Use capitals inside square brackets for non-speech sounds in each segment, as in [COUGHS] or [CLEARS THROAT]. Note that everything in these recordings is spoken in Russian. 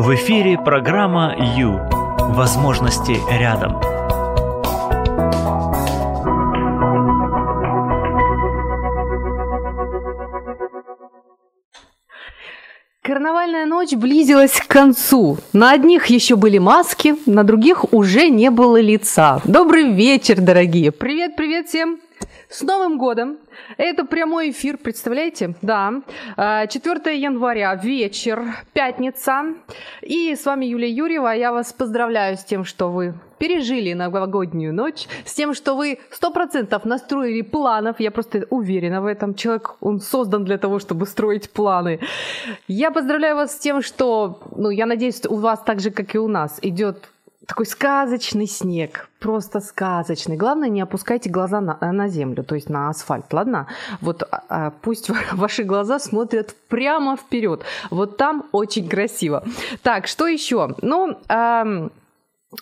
В эфире программа «Ю». Возможности рядом. Карнавальная ночь близилась к концу. На одних еще были маски, на других уже не было лица. Добрый вечер, дорогие! Привет-привет всем! С Новым годом! Это прямой эфир, представляете? Да. 4 января, вечер, пятница. И с вами Юлия Юрьева. Я вас поздравляю с тем, что вы пережили новогоднюю ночь, с тем, что вы сто процентов настроили планов. Я просто уверена в этом. Человек, он создан для того, чтобы строить планы. Я поздравляю вас с тем, что, ну, я надеюсь, у вас так же, как и у нас, идет такой сказочный снег, просто сказочный. Главное, не опускайте глаза на, на землю, то есть на асфальт, ладно? Вот а, а пусть [LAUGHS] ваши глаза смотрят прямо вперед. Вот там очень красиво. Так, что еще? Ну, эм,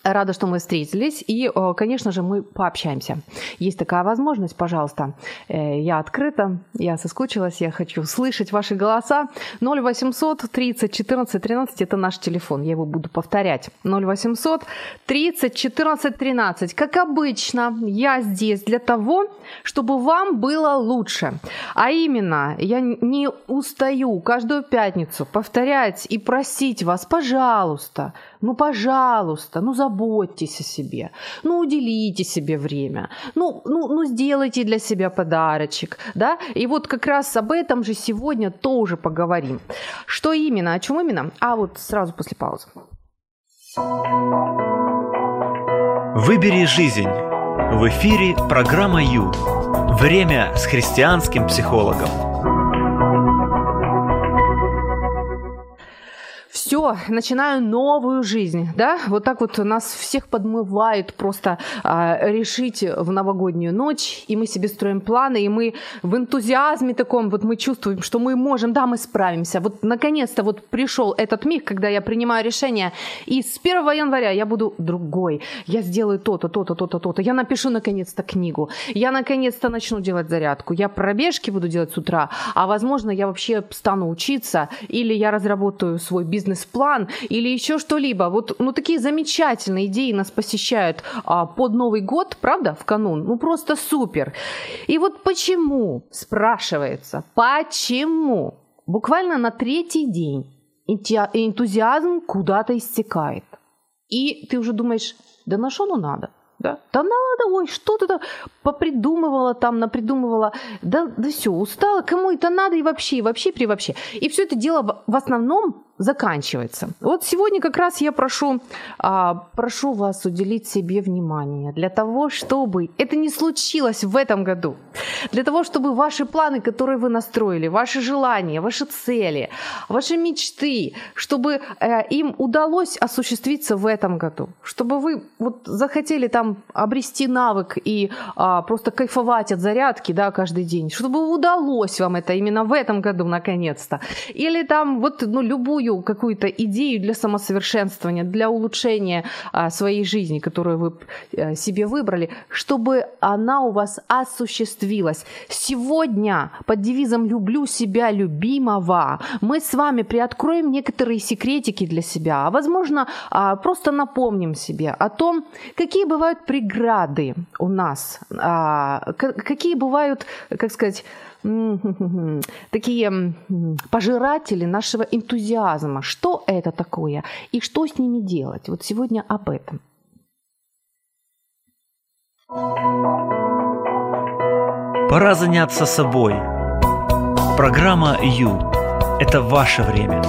Рада, что мы встретились, и, конечно же, мы пообщаемся. Есть такая возможность, пожалуйста. Э, я открыта, я соскучилась, я хочу слышать ваши голоса. 0800 30 14 13 – это наш телефон, я его буду повторять. 0800 30 14 13. Как обычно, я здесь для того, чтобы вам было лучше. А именно, я не устаю каждую пятницу повторять и просить вас, пожалуйста, ну, пожалуйста, ну, заботьтесь о себе, ну, уделите себе время, ну, ну, ну, сделайте для себя подарочек, да, и вот как раз об этом же сегодня тоже поговорим. Что именно, о чем именно? А вот сразу после паузы. Выбери жизнь. В эфире программа Ю. Время с христианским психологом. Все, начинаю новую жизнь, да, вот так вот нас всех подмывает просто а, решить в новогоднюю ночь, и мы себе строим планы, и мы в энтузиазме таком, вот мы чувствуем, что мы можем, да, мы справимся, вот наконец-то вот пришел этот миг, когда я принимаю решение, и с 1 января я буду другой, я сделаю то-то, то-то, то-то, то-то, я напишу наконец-то книгу, я наконец-то начну делать зарядку, я пробежки буду делать с утра, а возможно я вообще стану учиться, или я разработаю свой бизнес бизнес-план или еще что-либо. Вот ну, такие замечательные идеи нас посещают а, под Новый год, правда, в канун. Ну просто супер. И вот почему, спрашивается, почему буквально на третий день энтузиазм куда-то истекает. И ты уже думаешь, да на что ну надо? Да? да надо, ой, что ты там попридумывала там, напридумывала, да, да все, устала, кому это надо и вообще, и вообще, при вообще. И все это дело в основном заканчивается. Вот сегодня как раз я прошу, а, прошу вас уделить себе внимание для того, чтобы это не случилось в этом году, для того, чтобы ваши планы, которые вы настроили, ваши желания, ваши цели, ваши мечты, чтобы э, им удалось осуществиться в этом году, чтобы вы вот захотели там обрести навык и а, просто кайфовать от зарядки, да, каждый день, чтобы удалось вам это именно в этом году наконец-то, или там вот ну любую свою какую-то идею для самосовершенствования, для улучшения а, своей жизни, которую вы а, себе выбрали, чтобы она у вас осуществилась. Сегодня под девизом «люблю себя любимого» мы с вами приоткроем некоторые секретики для себя, а возможно а, просто напомним себе о том, какие бывают преграды у нас, а, какие бывают, как сказать, такие пожиратели нашего энтузиазма. Что это такое и что с ними делать? Вот сегодня об этом. Пора заняться собой. Программа Ю – это ваше время.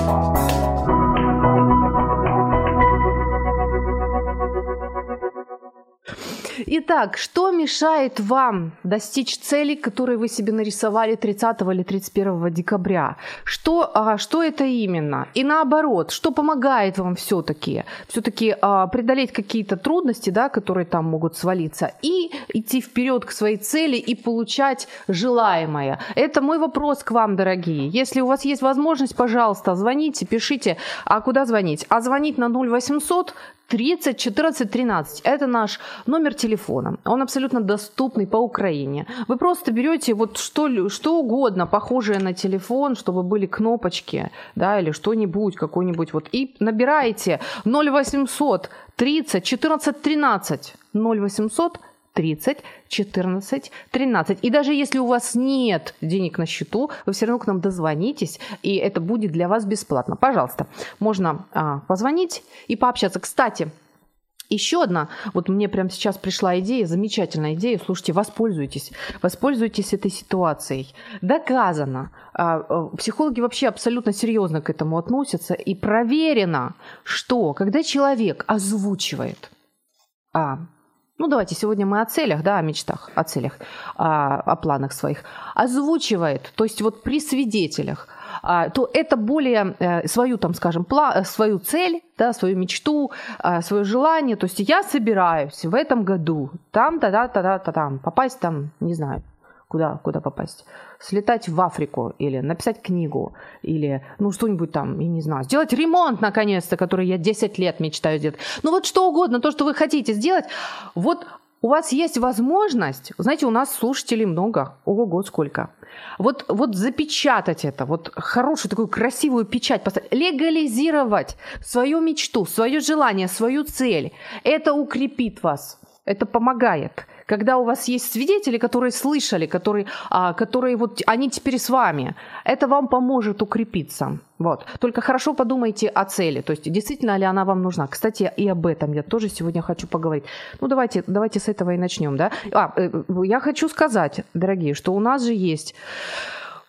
Итак, что мешает вам достичь цели, которые вы себе нарисовали 30 или 31 декабря? Что, а, что это именно? И наоборот, что помогает вам все-таки? Все-таки а, преодолеть какие-то трудности, да, которые там могут свалиться, и идти вперед к своей цели и получать желаемое? Это мой вопрос к вам, дорогие. Если у вас есть возможность, пожалуйста, звоните, пишите. А куда звонить? А звонить на 0800 30 14 13. Это наш номер телефона. Он абсолютно доступный по Украине. Вы просто берете вот что, что угодно, похожее на телефон, чтобы были кнопочки, да, или что-нибудь, какой-нибудь вот, и набираете 0800 30 14 13 0800 30, 14, 13. И даже если у вас нет денег на счету, вы все равно к нам дозвонитесь, и это будет для вас бесплатно. Пожалуйста, можно а, позвонить и пообщаться. Кстати, еще одна, вот мне прямо сейчас пришла идея, замечательная идея, слушайте, воспользуйтесь, воспользуйтесь этой ситуацией. Доказано, а, а, психологи вообще абсолютно серьезно к этому относятся, и проверено, что когда человек озвучивает а, ну давайте сегодня мы о целях, да, о мечтах, о целях, о, о планах своих, озвучивает, то есть вот при свидетелях, а, то это более э, свою, там, скажем, пла- свою цель, да, свою мечту, а, свое желание. То есть я собираюсь в этом году там, да, да, да, да, да, там попасть там, не знаю, куда, куда попасть, слетать в Африку или написать книгу, или, ну, что-нибудь там, я не знаю, сделать ремонт, наконец-то, который я 10 лет мечтаю сделать. Ну, вот что угодно, то, что вы хотите сделать, вот у вас есть возможность, знаете, у нас слушателей много, ого-го, сколько. Вот, вот запечатать это, вот хорошую такую красивую печать поставить, легализировать свою мечту, свое желание, свою цель. Это укрепит вас, это помогает когда у вас есть свидетели, которые слышали, которые, а, которые вот они теперь с вами, это вам поможет укрепиться. Вот. Только хорошо подумайте о цели, то есть действительно ли она вам нужна. Кстати, и об этом я тоже сегодня хочу поговорить. Ну давайте, давайте с этого и начнем, да. А, э, я хочу сказать, дорогие, что у нас же есть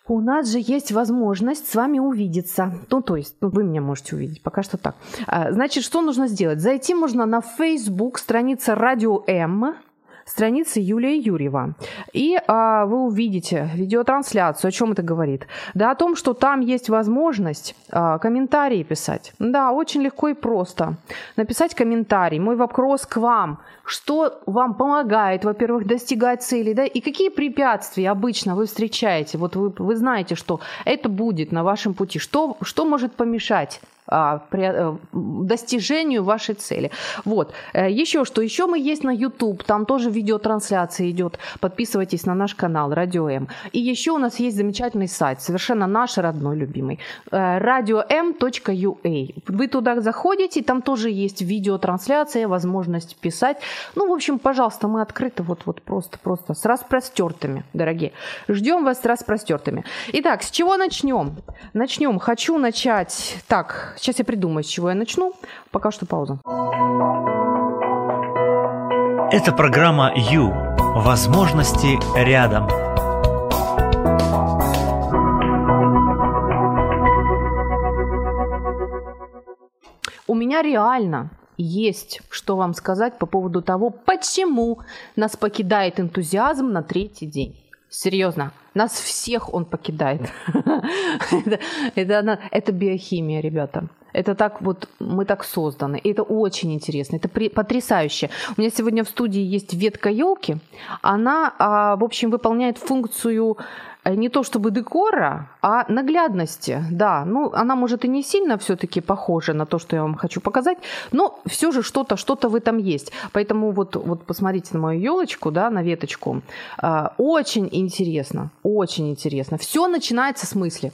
у нас же есть возможность с вами увидеться. Ну, то есть, ну, вы меня можете увидеть, пока что так. А, значит, что нужно сделать? Зайти можно на Facebook, страница Радио М, страницы Юлия Юрьева. И а, вы увидите видеотрансляцию. О чем это говорит? Да о том, что там есть возможность а, комментарии писать. Да, очень легко и просто. Написать комментарий. Мой вопрос к вам. Что вам помогает, во-первых, достигать целей, да, и какие препятствия обычно вы встречаете? Вот вы, вы знаете, что это будет на вашем пути. Что, что может помешать достижению вашей цели. Вот. Э, еще что, еще мы есть на YouTube, там тоже видеотрансляция идет. Подписывайтесь на наш канал Радио М. И еще у нас есть замечательный сайт, совершенно наш родной, любимый, radio.m.ua. Вы туда заходите, там тоже есть видеотрансляция, возможность писать. Ну, в общем, пожалуйста, мы открыты вот, вот просто, просто с распростертыми, дорогие. Ждем вас с распростертыми. Итак, с чего начнем? Начнем. Хочу начать так, Сейчас я придумаю, с чего я начну. Пока что пауза. Это программа «Ю». Возможности рядом. У меня реально есть что вам сказать по поводу того, почему нас покидает энтузиазм на третий день. Серьезно, нас всех он покидает. это, это, это биохимия, ребята. Это так вот, мы так созданы. И это очень интересно, это при, потрясающе. У меня сегодня в студии есть ветка елки. Она, а, в общем, выполняет функцию не то чтобы декора, а наглядности. Да, ну она может и не сильно все-таки похожа на то, что я вам хочу показать, но все же что-то, что-то в этом есть. Поэтому вот, вот посмотрите на мою елочку, да, на веточку. Э, очень интересно, очень интересно. Все начинается с мысли.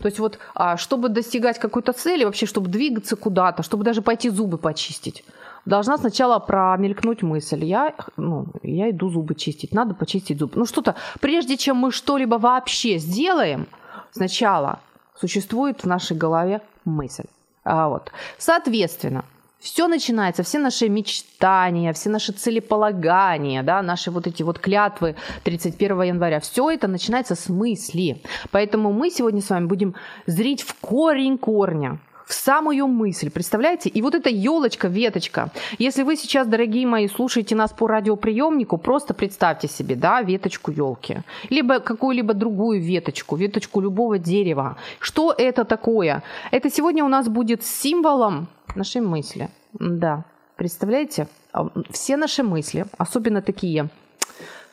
То есть вот, а, чтобы достигать какой-то цели, вообще, чтобы двигаться куда-то, чтобы даже пойти зубы почистить, должна сначала промелькнуть мысль. Я, ну, я иду зубы чистить, надо почистить зубы. Ну что-то, прежде чем мы что-либо вообще сделаем, сначала существует в нашей голове мысль. А вот. Соответственно, все начинается, все наши мечтания, все наши целеполагания, да, наши вот эти вот клятвы 31 января, все это начинается с мысли. Поэтому мы сегодня с вами будем зрить в корень корня в самую мысль, представляете? И вот эта елочка, веточка. Если вы сейчас, дорогие мои, слушаете нас по радиоприемнику, просто представьте себе, да, веточку елки, либо какую-либо другую веточку, веточку любого дерева. Что это такое? Это сегодня у нас будет символом нашей мысли. Да, представляете? А, все наши мысли, особенно такие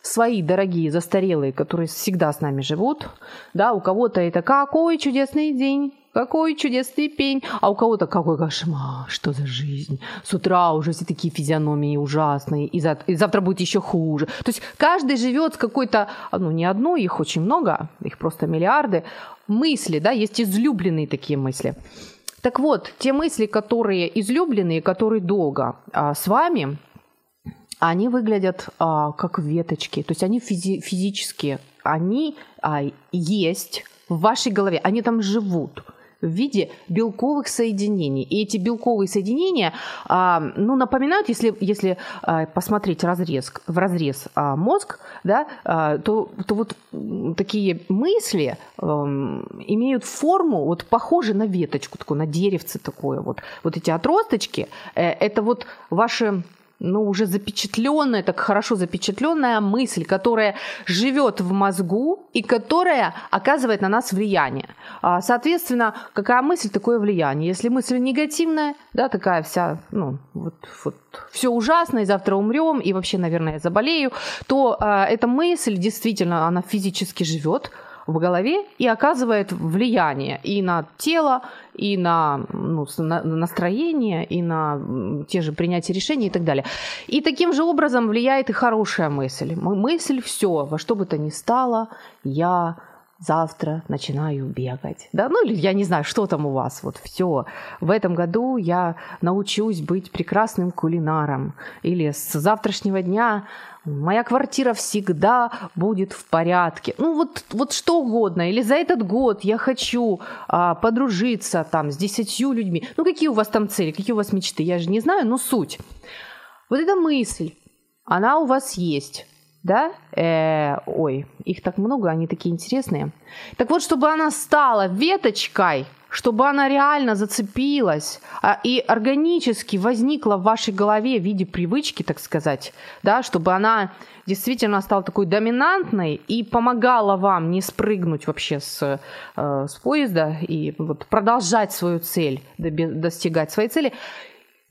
свои дорогие, застарелые, которые всегда с нами живут. Да, у кого-то это «какой чудесный день», какой чудесный пень, а у кого-то какой кошмар, что за жизнь. С утра уже все такие физиономии ужасные, и, за, и завтра будет еще хуже. То есть каждый живет с какой-то, ну не одной, их очень много, их просто миллиарды, мысли, да, есть излюбленные такие мысли. Так вот, те мысли, которые излюбленные, которые долго а, с вами, они выглядят а, как веточки, то есть они физи- физические, они а, есть в вашей голове, они там живут в виде белковых соединений. И эти белковые соединения а, ну, напоминают, если, если а, посмотреть разрез, в разрез а, мозг, да, а, то, то вот такие мысли а, имеют форму, вот похожи на веточку, такую, на деревце такое. Вот, вот эти отросточки, э, это вот ваши ну, уже запечатленная, так хорошо запечатленная мысль, которая живет в мозгу и которая оказывает на нас влияние. А, соответственно, какая мысль, такое влияние. Если мысль негативная, да, такая вся, ну, вот, вот все ужасно, и завтра умрем, и вообще, наверное, я заболею, то а, эта мысль действительно, она физически живет, в голове и оказывает влияние и на тело, и на, ну, на настроение, и на те же принятия решений и так далее. И таким же образом влияет и хорошая мысль. Мысль все, во что бы то ни стало, я завтра начинаю бегать. Да, ну или я не знаю, что там у вас. Вот все. В этом году я научусь быть прекрасным кулинаром. Или с завтрашнего дня моя квартира всегда будет в порядке. Ну вот, вот что угодно. Или за этот год я хочу а, подружиться там с десятью людьми. Ну какие у вас там цели, какие у вас мечты, я же не знаю, но суть. Вот эта мысль, она у вас есть да, э, ой, их так много, они такие интересные. Так вот, чтобы она стала веточкой, чтобы она реально зацепилась а, и органически возникла в вашей голове в виде привычки, так сказать, да, чтобы она действительно стала такой доминантной и помогала вам не спрыгнуть вообще с, э, с поезда и вот продолжать свою цель, достигать своей цели,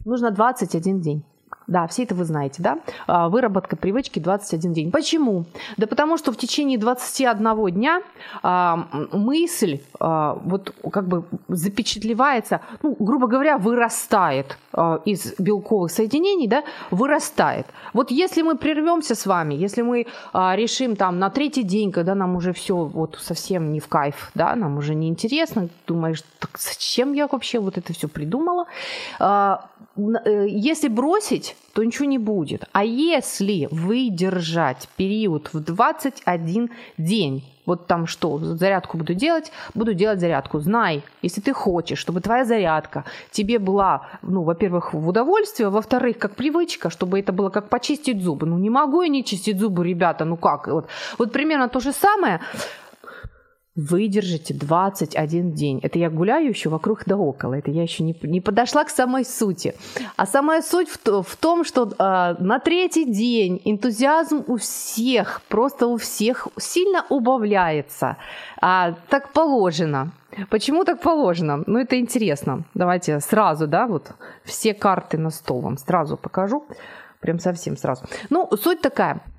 нужно 21 день. Да, все это вы знаете, да? А, выработка привычки 21 день. Почему? Да потому что в течение 21 дня а, мысль а, вот как бы запечатлевается, ну, грубо говоря, вырастает из белковых соединений, да, вырастает. Вот если мы прервемся с вами, если мы решим там на третий день, когда нам уже все вот совсем не в кайф, да, нам уже не интересно, думаешь, так зачем я вообще вот это все придумала? Э, если бросить, то ничего не будет. А если выдержать период в 21 день, вот там что, зарядку буду делать, буду делать зарядку. Знай, если ты хочешь, чтобы твоя зарядка тебе была, ну, во-первых, в удовольствие, во-вторых, как привычка, чтобы это было как почистить зубы. Ну, не могу я не чистить зубы, ребята, ну как? Вот, вот примерно то же самое выдержите 21 день. Это я гуляю еще вокруг да около. Это я еще не, не подошла к самой сути. А самая суть в, в том, что э, на третий день энтузиазм у всех, просто у всех сильно убавляется. А, так положено. Почему так положено? Ну, это интересно. Давайте сразу, да, вот все карты на стол вам сразу покажу. Прям совсем сразу. Ну, суть такая –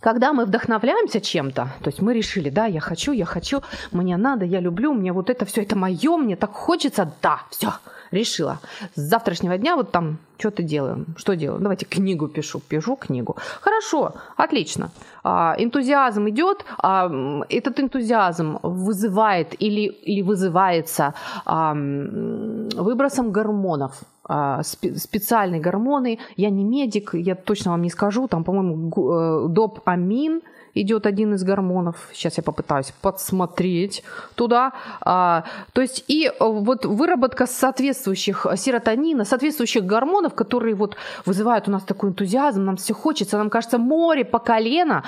когда мы вдохновляемся чем-то, то есть мы решили, да, я хочу, я хочу, мне надо, я люблю, мне вот это все, это мое, мне так хочется, да, все, решила. С завтрашнего дня вот там что-то делаем. Что делаю? Давайте книгу пишу. Пишу книгу. Хорошо, отлично. А, энтузиазм идет. А, этот энтузиазм вызывает или, или вызывается а, выбросом гормонов специальные гормоны. Я не медик, я точно вам не скажу. Там, по-моему, э, допамин – идет один из гормонов. Сейчас я попытаюсь подсмотреть туда. А, то есть и э, вот выработка соответствующих серотонина, соответствующих гормонов, которые вот вызывают у нас такой энтузиазм, нам все хочется, нам кажется море по колено.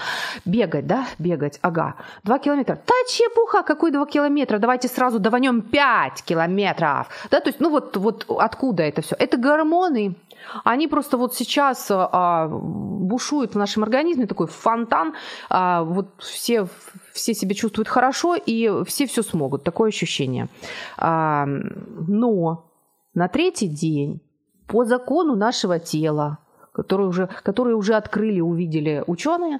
Бегать, да, бегать, ага. Два километра. Да чепуха, какой два километра? Давайте сразу даванем пять километров. Да, то есть, ну вот, вот откуда это все? Это гормоны, они просто вот сейчас а, бушуют в нашем организме, такой фонтан, а, вот все, все себя чувствуют хорошо, и все все смогут, такое ощущение. А, но на третий день по закону нашего тела, который уже, который уже открыли, увидели ученые,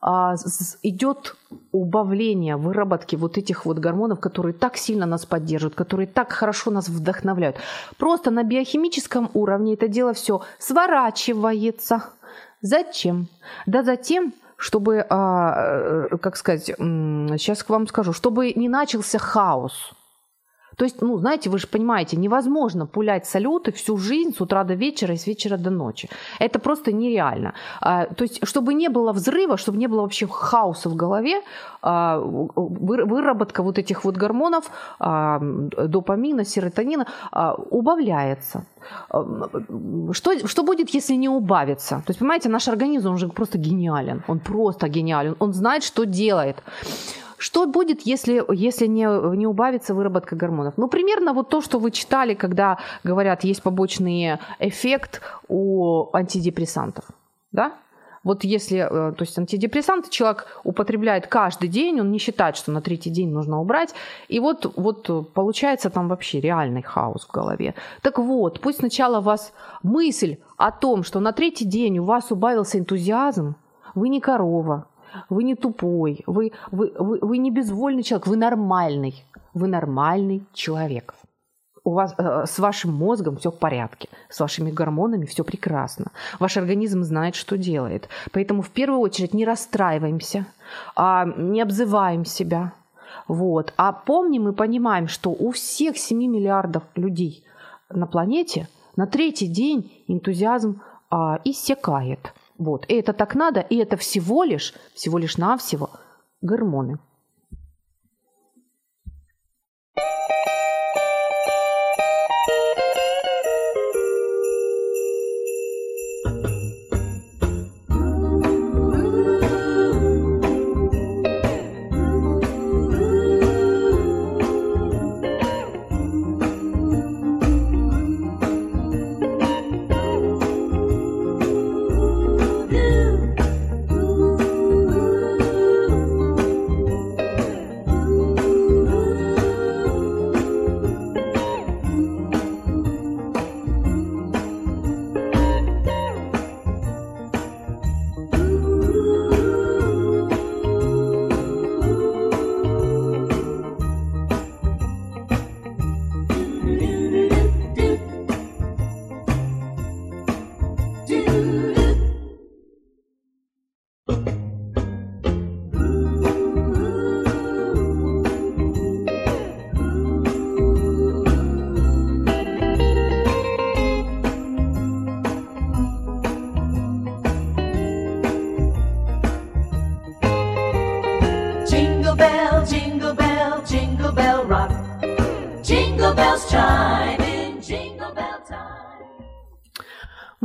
а, идет убавление выработки вот этих вот гормонов, которые так сильно нас поддерживают, которые так хорошо нас вдохновляют. Просто на биохимическом уровне это дело все сворачивается. Зачем? Да затем, чтобы, а, э, как сказать, сейчас к вам скажу, чтобы не начался хаос. То есть, ну, знаете, вы же понимаете, невозможно пулять салюты всю жизнь с утра до вечера и с вечера до ночи. Это просто нереально. А, то есть, чтобы не было взрыва, чтобы не было вообще хаоса в голове, а, выработка вот этих вот гормонов, а, допамина, серотонина, убавляется. Что, что будет, если не убавится? То есть, понимаете, наш организм, он же просто гениален. Он просто гениален. Он знает, что делает. Что будет, если, если не, не убавится выработка гормонов? Ну, примерно вот то, что вы читали, когда говорят, есть побочный эффект у антидепрессантов. Да? Вот если, э, то есть антидепрессанты человек употребляет каждый день, он не считает, что на третий день нужно убрать, и вот, вот получается там вообще реальный хаос в голове. Так вот, пусть сначала вас мысль о том, что на третий день у вас убавился энтузиазм, вы не корова, вы не тупой, вы, вы, вы, вы не безвольный человек, вы нормальный. Вы нормальный человек. У вас э, с вашим мозгом все в порядке, с вашими гормонами все прекрасно. Ваш организм знает, что делает. Поэтому в первую очередь не расстраиваемся, а не обзываем себя. Вот. А помним и понимаем, что у всех 7 миллиардов людей на планете на третий день энтузиазм а, иссякает. Вот. И это так надо, и это всего лишь, всего лишь навсего гормоны.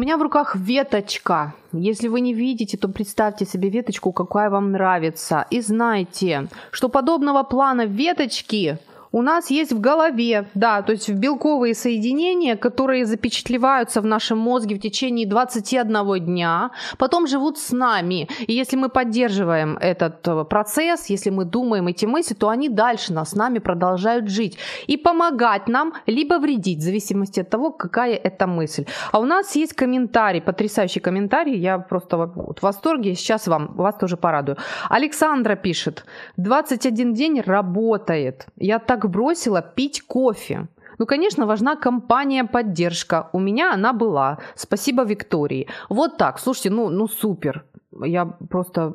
Меня в руках веточка. Если вы не видите, то представьте себе веточку, какая вам нравится. И знайте, что подобного плана веточки у нас есть в голове, да, то есть белковые соединения, которые запечатлеваются в нашем мозге в течение 21 дня, потом живут с нами. И если мы поддерживаем этот э, процесс, если мы думаем эти мысли, то они дальше нас с нами продолжают жить и помогать нам, либо вредить, в зависимости от того, какая это мысль. А у нас есть комментарий, потрясающий комментарий, я просто в восторге, сейчас вам, вас тоже порадую. Александра пишет, 21 день работает, я так бросила пить кофе. Ну, конечно, важна компания поддержка. У меня она была. Спасибо Виктории. Вот так. Слушайте, ну, ну супер. Я просто,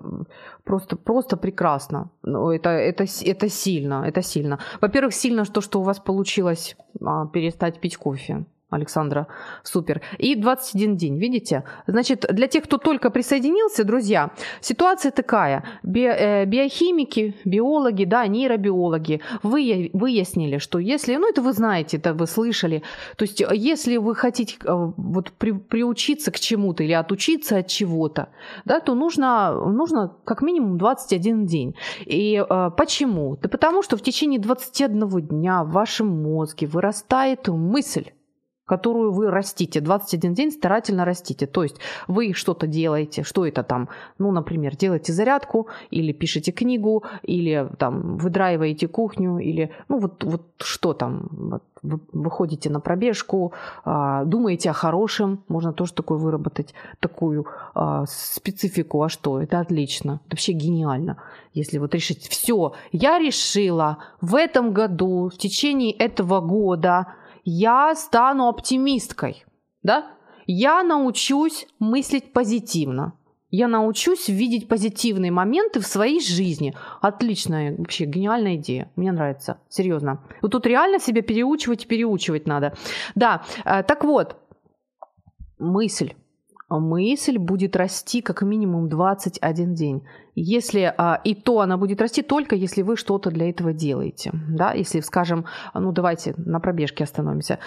просто, просто прекрасно. Ну, это, это, это сильно, это сильно. Во-первых, сильно то, что у вас получилось а, перестать пить кофе. Александра, супер. И 21 день, видите? Значит, для тех, кто только присоединился, друзья, ситуация такая. Э, биохимики, биологи, да, нейробиологи вы, выяснили, что если, ну это вы знаете, это вы слышали, то есть если вы хотите э, вот при, приучиться к чему-то или отучиться от чего-то, да, то нужно, нужно как минимум 21 день. И э, почему? Да потому что в течение 21 дня в вашем мозге вырастает мысль, которую вы растите. 21 день старательно растите. То есть вы что-то делаете, что это там, ну, например, делаете зарядку, или пишете книгу, или там выдраиваете кухню, или, ну, вот, вот что там, вот, вы выходите на пробежку, а, думаете о хорошем, можно тоже такое выработать, такую а, специфику, а что, это отлично, это вообще гениально, если вот решить, все, я решила в этом году, в течение этого года я стану оптимисткой, да? Я научусь мыслить позитивно. Я научусь видеть позитивные моменты в своей жизни. Отличная, вообще гениальная идея. Мне нравится. Серьезно. Вот тут реально себя переучивать и переучивать надо. Да, э, так вот, мысль мысль будет расти как минимум 21 день. Если а, и то она будет расти только если вы что-то для этого делаете. Да? Если, скажем, ну давайте на пробежке остановимся.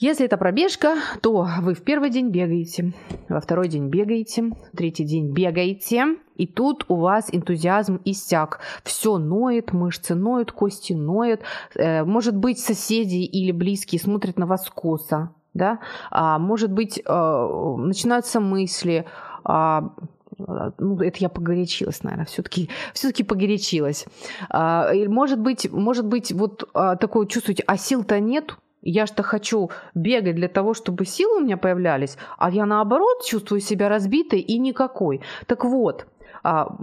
Если это пробежка, то вы в первый день бегаете, во второй день бегаете, третий день бегаете, и тут у вас энтузиазм иссяк. Все ноет, мышцы ноют, кости ноют. Э, может быть, соседи или близкие смотрят на вас косо, да, а, может быть, а, начинаются мысли, а, ну, это я погорячилась, наверное, все-таки все-таки погорячилась. А, может быть, может быть, вот а, такое чувствуете, а сил-то нет, я что хочу бегать для того, чтобы силы у меня появлялись, а я наоборот чувствую себя разбитой и никакой. Так вот, а,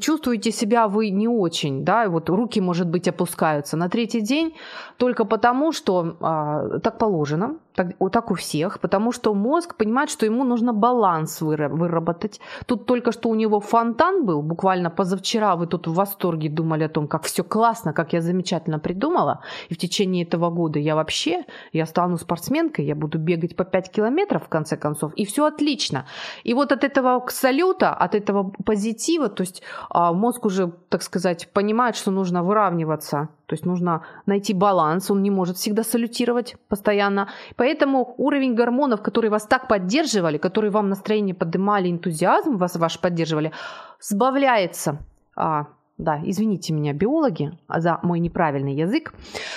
чувствуете себя вы не очень, да, вот руки, может быть, опускаются на третий день только потому, что а, так положено, так, так у всех, потому что мозг понимает, что ему нужно баланс выработать. Тут только что у него фонтан был, буквально позавчера вы тут в восторге думали о том, как все классно, как я замечательно придумала, и в течение этого года я вообще, я стану спортсменкой, я буду бегать по 5 километров в конце концов, и все отлично. И вот от этого салюта, от этого позитива, то есть а, мозг уже, так сказать, понимает, что нужно выравниваться то есть нужно найти баланс, он не может всегда салютировать постоянно. Поэтому уровень гормонов, которые вас так поддерживали, которые вам настроение поднимали, энтузиазм вас ваш поддерживали, сбавляется. А, да, извините меня, биологи, за мой неправильный язык.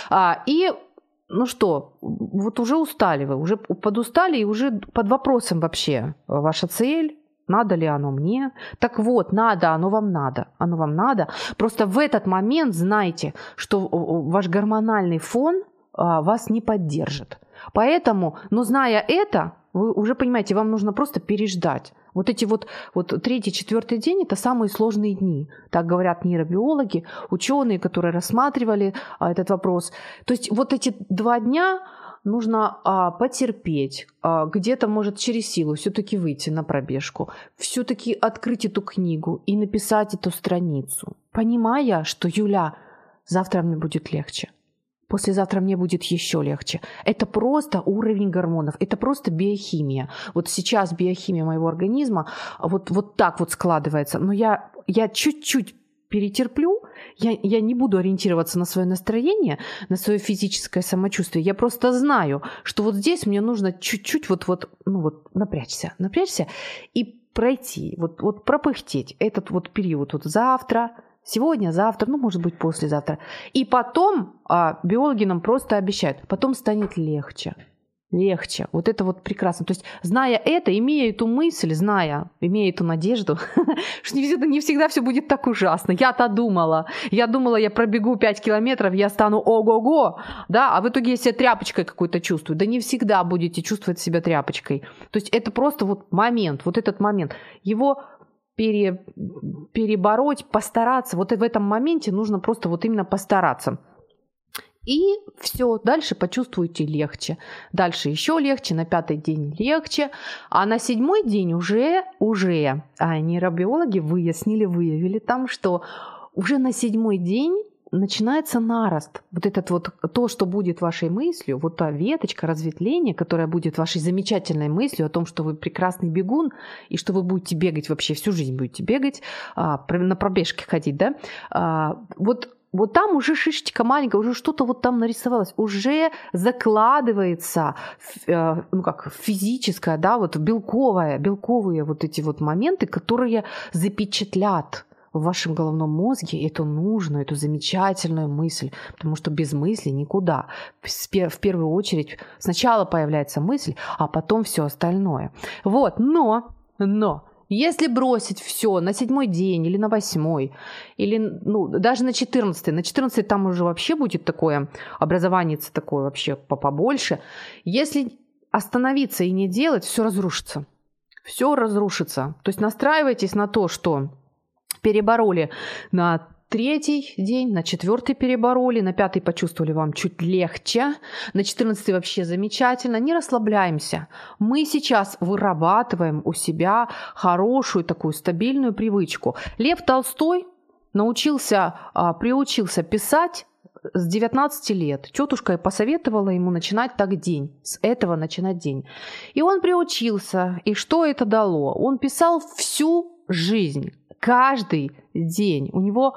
А, и ну что, вот уже устали вы, уже подустали и уже под вопросом вообще ваша цель, надо ли оно мне? Так вот, надо, оно вам надо. Оно вам надо. Просто в этот момент знайте, что ваш гормональный фон а, вас не поддержит. Поэтому, но зная это, вы уже понимаете, вам нужно просто переждать. Вот эти вот, вот третий, четвертый день – это самые сложные дни. Так говорят нейробиологи, ученые, которые рассматривали а, этот вопрос. То есть вот эти два дня нужно а, потерпеть, а, где-то, может, через силу все-таки выйти на пробежку, все-таки открыть эту книгу и написать эту страницу, понимая, что Юля, завтра мне будет легче. Послезавтра мне будет еще легче. Это просто уровень гормонов, это просто биохимия. Вот сейчас биохимия моего организма вот, вот так вот складывается. Но я, я чуть-чуть перетерплю, я, я не буду ориентироваться на свое настроение, на свое физическое самочувствие. Я просто знаю, что вот здесь мне нужно чуть-чуть вот, вот, ну вот напрячься, напрячься и пройти, вот, вот пропыхтеть этот вот период вот завтра, сегодня, завтра, ну, может быть, послезавтра. И потом а, биологи нам просто обещают, потом станет легче легче. Вот это вот прекрасно. То есть, зная это, имея эту мысль, зная, имея эту надежду, [LAUGHS] что не всегда, не всегда все будет так ужасно. Я-то думала. Я думала, я пробегу 5 километров, я стану ого-го, да, а в итоге я себя тряпочкой какой-то чувствую. Да не всегда будете чувствовать себя тряпочкой. То есть, это просто вот момент, вот этот момент. Его пере, перебороть, постараться. Вот в этом моменте нужно просто вот именно постараться. И все, дальше почувствуете легче. Дальше еще легче, на пятый день легче. А на седьмой день уже, уже а нейробиологи выяснили, выявили там, что уже на седьмой день начинается нарост. Вот этот вот то, что будет вашей мыслью, вот та веточка разветвления, которая будет вашей замечательной мыслью о том, что вы прекрасный бегун и что вы будете бегать вообще всю жизнь будете бегать, а, на пробежке ходить, да, а, вот вот там уже шишечка маленькая, уже что-то вот там нарисовалось, уже закладывается, э, ну как физическое, да, вот белковое, белковые вот эти вот моменты, которые запечатлят в вашем головном мозге эту нужную, эту замечательную мысль, потому что без мысли никуда. В первую очередь сначала появляется мысль, а потом все остальное. Вот, но, но, если бросить все на седьмой день или на восьмой, или ну, даже на четырнадцатый, на четырнадцатый там уже вообще будет такое образование такое вообще побольше. Если остановиться и не делать, все разрушится. Все разрушится. То есть настраивайтесь на то, что перебороли на третий день, на четвертый перебороли, на пятый почувствовали вам чуть легче, на четырнадцатый вообще замечательно. Не расслабляемся. Мы сейчас вырабатываем у себя хорошую такую стабильную привычку. Лев Толстой научился, а, приучился писать с 19 лет. Тетушка посоветовала ему начинать так день, с этого начинать день. И он приучился. И что это дало? Он писал всю жизнь каждый день. У него,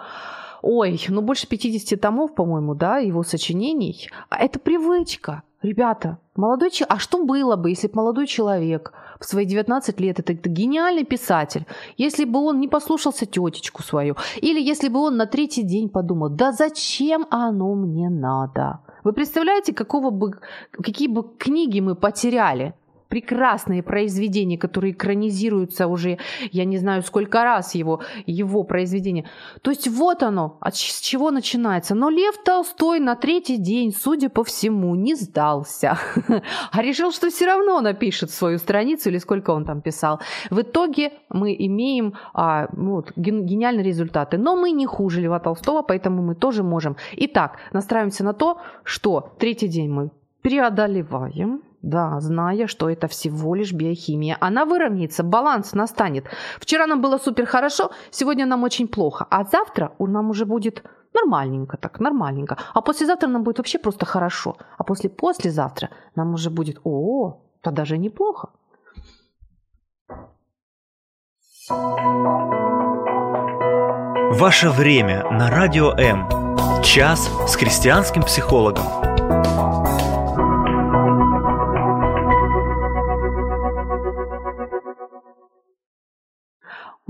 ой, ну больше 50 томов, по-моему, да, его сочинений. А это привычка. Ребята, молодой человек, а что было бы, если бы молодой человек в свои 19 лет, это, это гениальный писатель, если бы он не послушался тетечку свою, или если бы он на третий день подумал, да зачем оно мне надо? Вы представляете, какого бы, какие бы книги мы потеряли, прекрасные произведения, которые экранизируются уже, я не знаю, сколько раз его, его произведения. То есть вот оно, от с чего начинается. Но Лев Толстой на третий день, судя по всему, не сдался, [LAUGHS] а решил, что все равно напишет свою страницу или сколько он там писал. В итоге мы имеем а, ну вот, гениальные результаты. Но мы не хуже Льва Толстого, поэтому мы тоже можем. Итак, настраиваемся на то, что третий день мы преодолеваем, да, зная, что это всего лишь биохимия. Она выровняется, баланс настанет. Вчера нам было супер хорошо, сегодня нам очень плохо. А завтра нам уже будет нормальненько так, нормальненько. А послезавтра нам будет вообще просто хорошо. А после послезавтра нам уже будет, о, то даже неплохо. Ваше время на Радио М. Час с христианским психологом.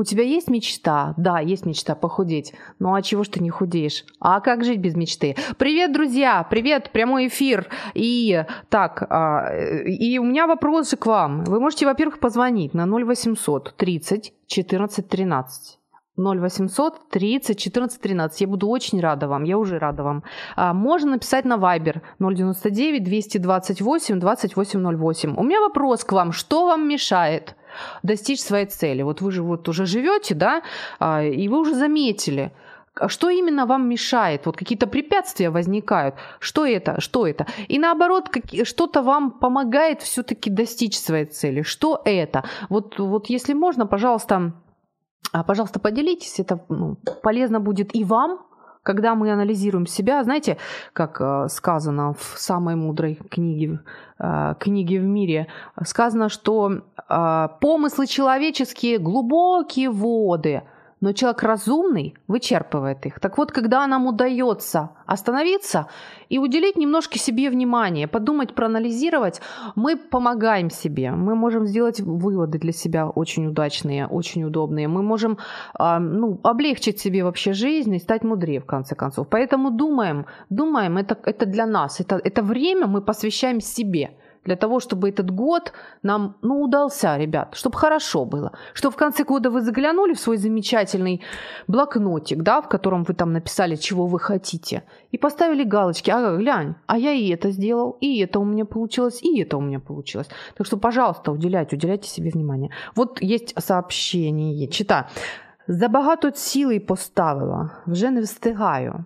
У тебя есть мечта? Да, есть мечта похудеть. Ну а чего ж ты не худеешь? А как жить без мечты? Привет, друзья! Привет, прямой эфир. И так, а, и у меня вопросы к вам. Вы можете, во-первых, позвонить на 0800 30 14 13. 0800 30 14 13. Я буду очень рада вам, я уже рада вам. А, можно написать на Viber 099 228 2808. У меня вопрос к вам. Что вам мешает достичь своей цели? Вот вы же вот уже живете, да, а, и вы уже заметили, а что именно вам мешает? Вот какие-то препятствия возникают. Что это? Что это? И наоборот, что-то вам помогает все-таки достичь своей цели. Что это? Вот, вот если можно, пожалуйста, а, пожалуйста, поделитесь, это ну, полезно будет и вам, когда мы анализируем себя, знаете, как э, сказано в самой мудрой книге, э, книге в мире, сказано, что э, помыслы человеческие глубокие воды – но человек разумный вычерпывает их. Так вот, когда нам удается остановиться и уделить немножко себе внимание, подумать, проанализировать, мы помогаем себе, мы можем сделать выводы для себя очень удачные, очень удобные, мы можем э, ну, облегчить себе вообще жизнь и стать мудрее в конце концов. Поэтому думаем, думаем, это, это для нас, это, это время мы посвящаем себе – для того, чтобы этот год нам, ну, удался, ребят, чтобы хорошо было. Чтобы в конце года вы заглянули в свой замечательный блокнотик, да, в котором вы там написали, чего вы хотите, и поставили галочки, а глянь, а я и это сделал, и это у меня получилось, и это у меня получилось. Так что, пожалуйста, уделяйте, уделяйте себе внимание. Вот есть сообщение, чита. Забагато цілей поставила, вже не встигаю.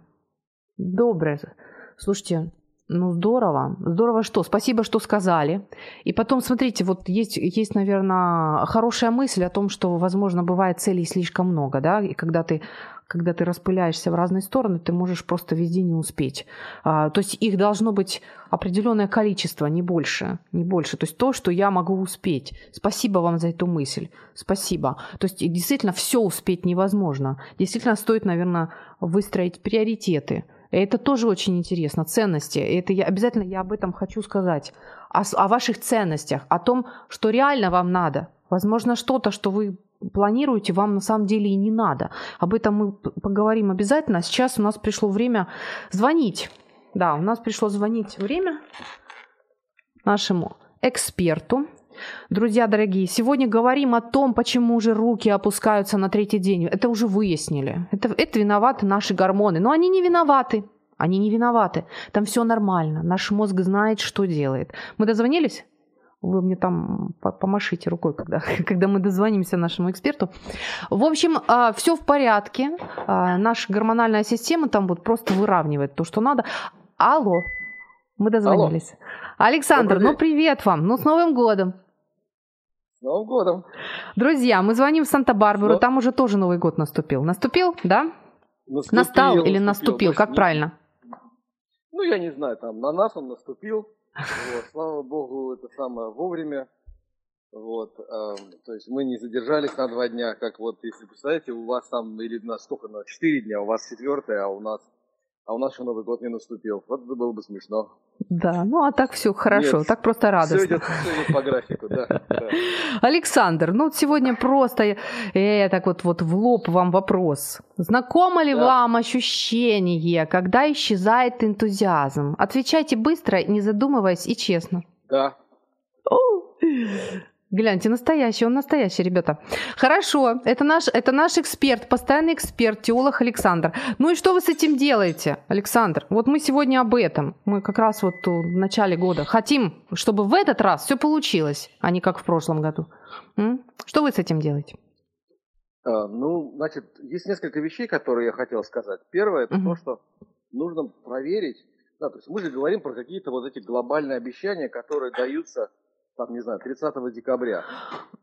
Добре. Слушайте, ну, здорово. Здорово что? Спасибо, что сказали. И потом, смотрите, вот есть, есть, наверное, хорошая мысль о том, что, возможно, бывает целей слишком много, да, и когда ты когда ты распыляешься в разные стороны, ты можешь просто везде не успеть. А, то есть их должно быть определенное количество, не больше, не больше. То есть то, что я могу успеть. Спасибо вам за эту мысль. Спасибо. То есть действительно все успеть невозможно. Действительно стоит, наверное, выстроить приоритеты. Это тоже очень интересно. Ценности. Это я, обязательно я об этом хочу сказать. О, о ваших ценностях, о том, что реально вам надо. Возможно, что-то, что вы планируете, вам на самом деле и не надо. Об этом мы поговорим обязательно. Сейчас у нас пришло время звонить. Да, у нас пришло звонить время нашему эксперту. Друзья дорогие, сегодня говорим о том, почему же руки опускаются на третий день. Это уже выяснили. Это, это виноваты наши гормоны. Но они не виноваты. Они не виноваты. Там все нормально. Наш мозг знает, что делает. Мы дозвонились? Вы мне там помашите рукой, когда, [LAUGHS] когда мы дозвонимся нашему эксперту. В общем, а, все в порядке. А, наша гормональная система там вот просто выравнивает то, что надо. Алло, мы дозвонились. Алло. Александр, ну привет вам, ну с Новым годом. Новым годом. Друзья, мы звоним в Санта-Барбару, Но... там уже тоже Новый год наступил. Наступил, да? Наступил, Настал или наступил, наступил. как не... правильно? Ну, я не знаю, там на нас он наступил. Вот, слава богу, это самое вовремя. Вот, э, то есть мы не задержались на два дня, как вот, если представляете, у вас там или на сколько, на четыре дня, у вас четвертое, а у нас а у нас еще Новый год не наступил. Вот это было бы смешно. Да, ну а так все хорошо, Нет, так просто радостно. Все идет, все идет по графику, да, да. [LAUGHS] Александр, ну сегодня просто э, так вот, вот в лоб вам вопрос. Знакомо ли да. вам ощущение, когда исчезает энтузиазм? Отвечайте быстро, не задумываясь и честно. Да. Гляньте, настоящий, он настоящий, ребята. Хорошо, это наш, это наш эксперт, постоянный эксперт, теолог Александр. Ну и что вы с этим делаете, Александр? Вот мы сегодня об этом. Мы как раз вот в начале года хотим, чтобы в этот раз все получилось, а не как в прошлом году. М? Что вы с этим делаете? А, ну, значит, есть несколько вещей, которые я хотел сказать. Первое, это угу. то, что нужно проверить. Да, то есть мы же говорим про какие-то вот эти глобальные обещания, которые даются там, не знаю, 30 декабря. [GASPS]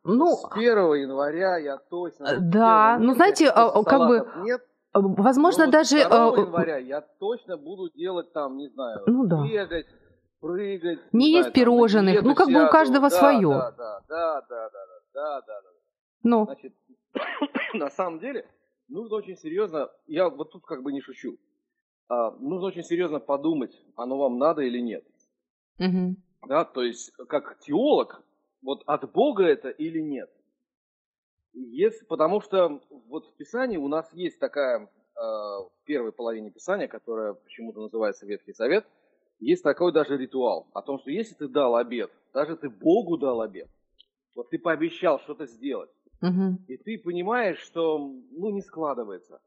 Ну, с 1 января я точно... Да, ну, знаете, а, как бы... Нет, э, Возможно, но даже... 2 э, января я точно буду делать там, не знаю, ну, да. бегать, прыгать. Не, не есть знаю, пирожных, там, ну как бы у каждого да, свое. Да, да, да, да, да, да, да, да. Ну. Значит, [COUGHS] на самом деле, нужно очень серьезно, я вот тут как бы не шучу, а, нужно очень серьезно подумать, оно вам надо или нет. Угу. Да, то есть, как теолог, вот от Бога это или нет? Если, потому что вот в Писании у нас есть такая, э, в первой половине Писания, которая почему-то называется Ветхий Совет, есть такой даже ритуал о том, что если ты дал обед, даже ты Богу дал обед, вот ты пообещал что-то сделать, угу. и ты понимаешь, что ну не складывается,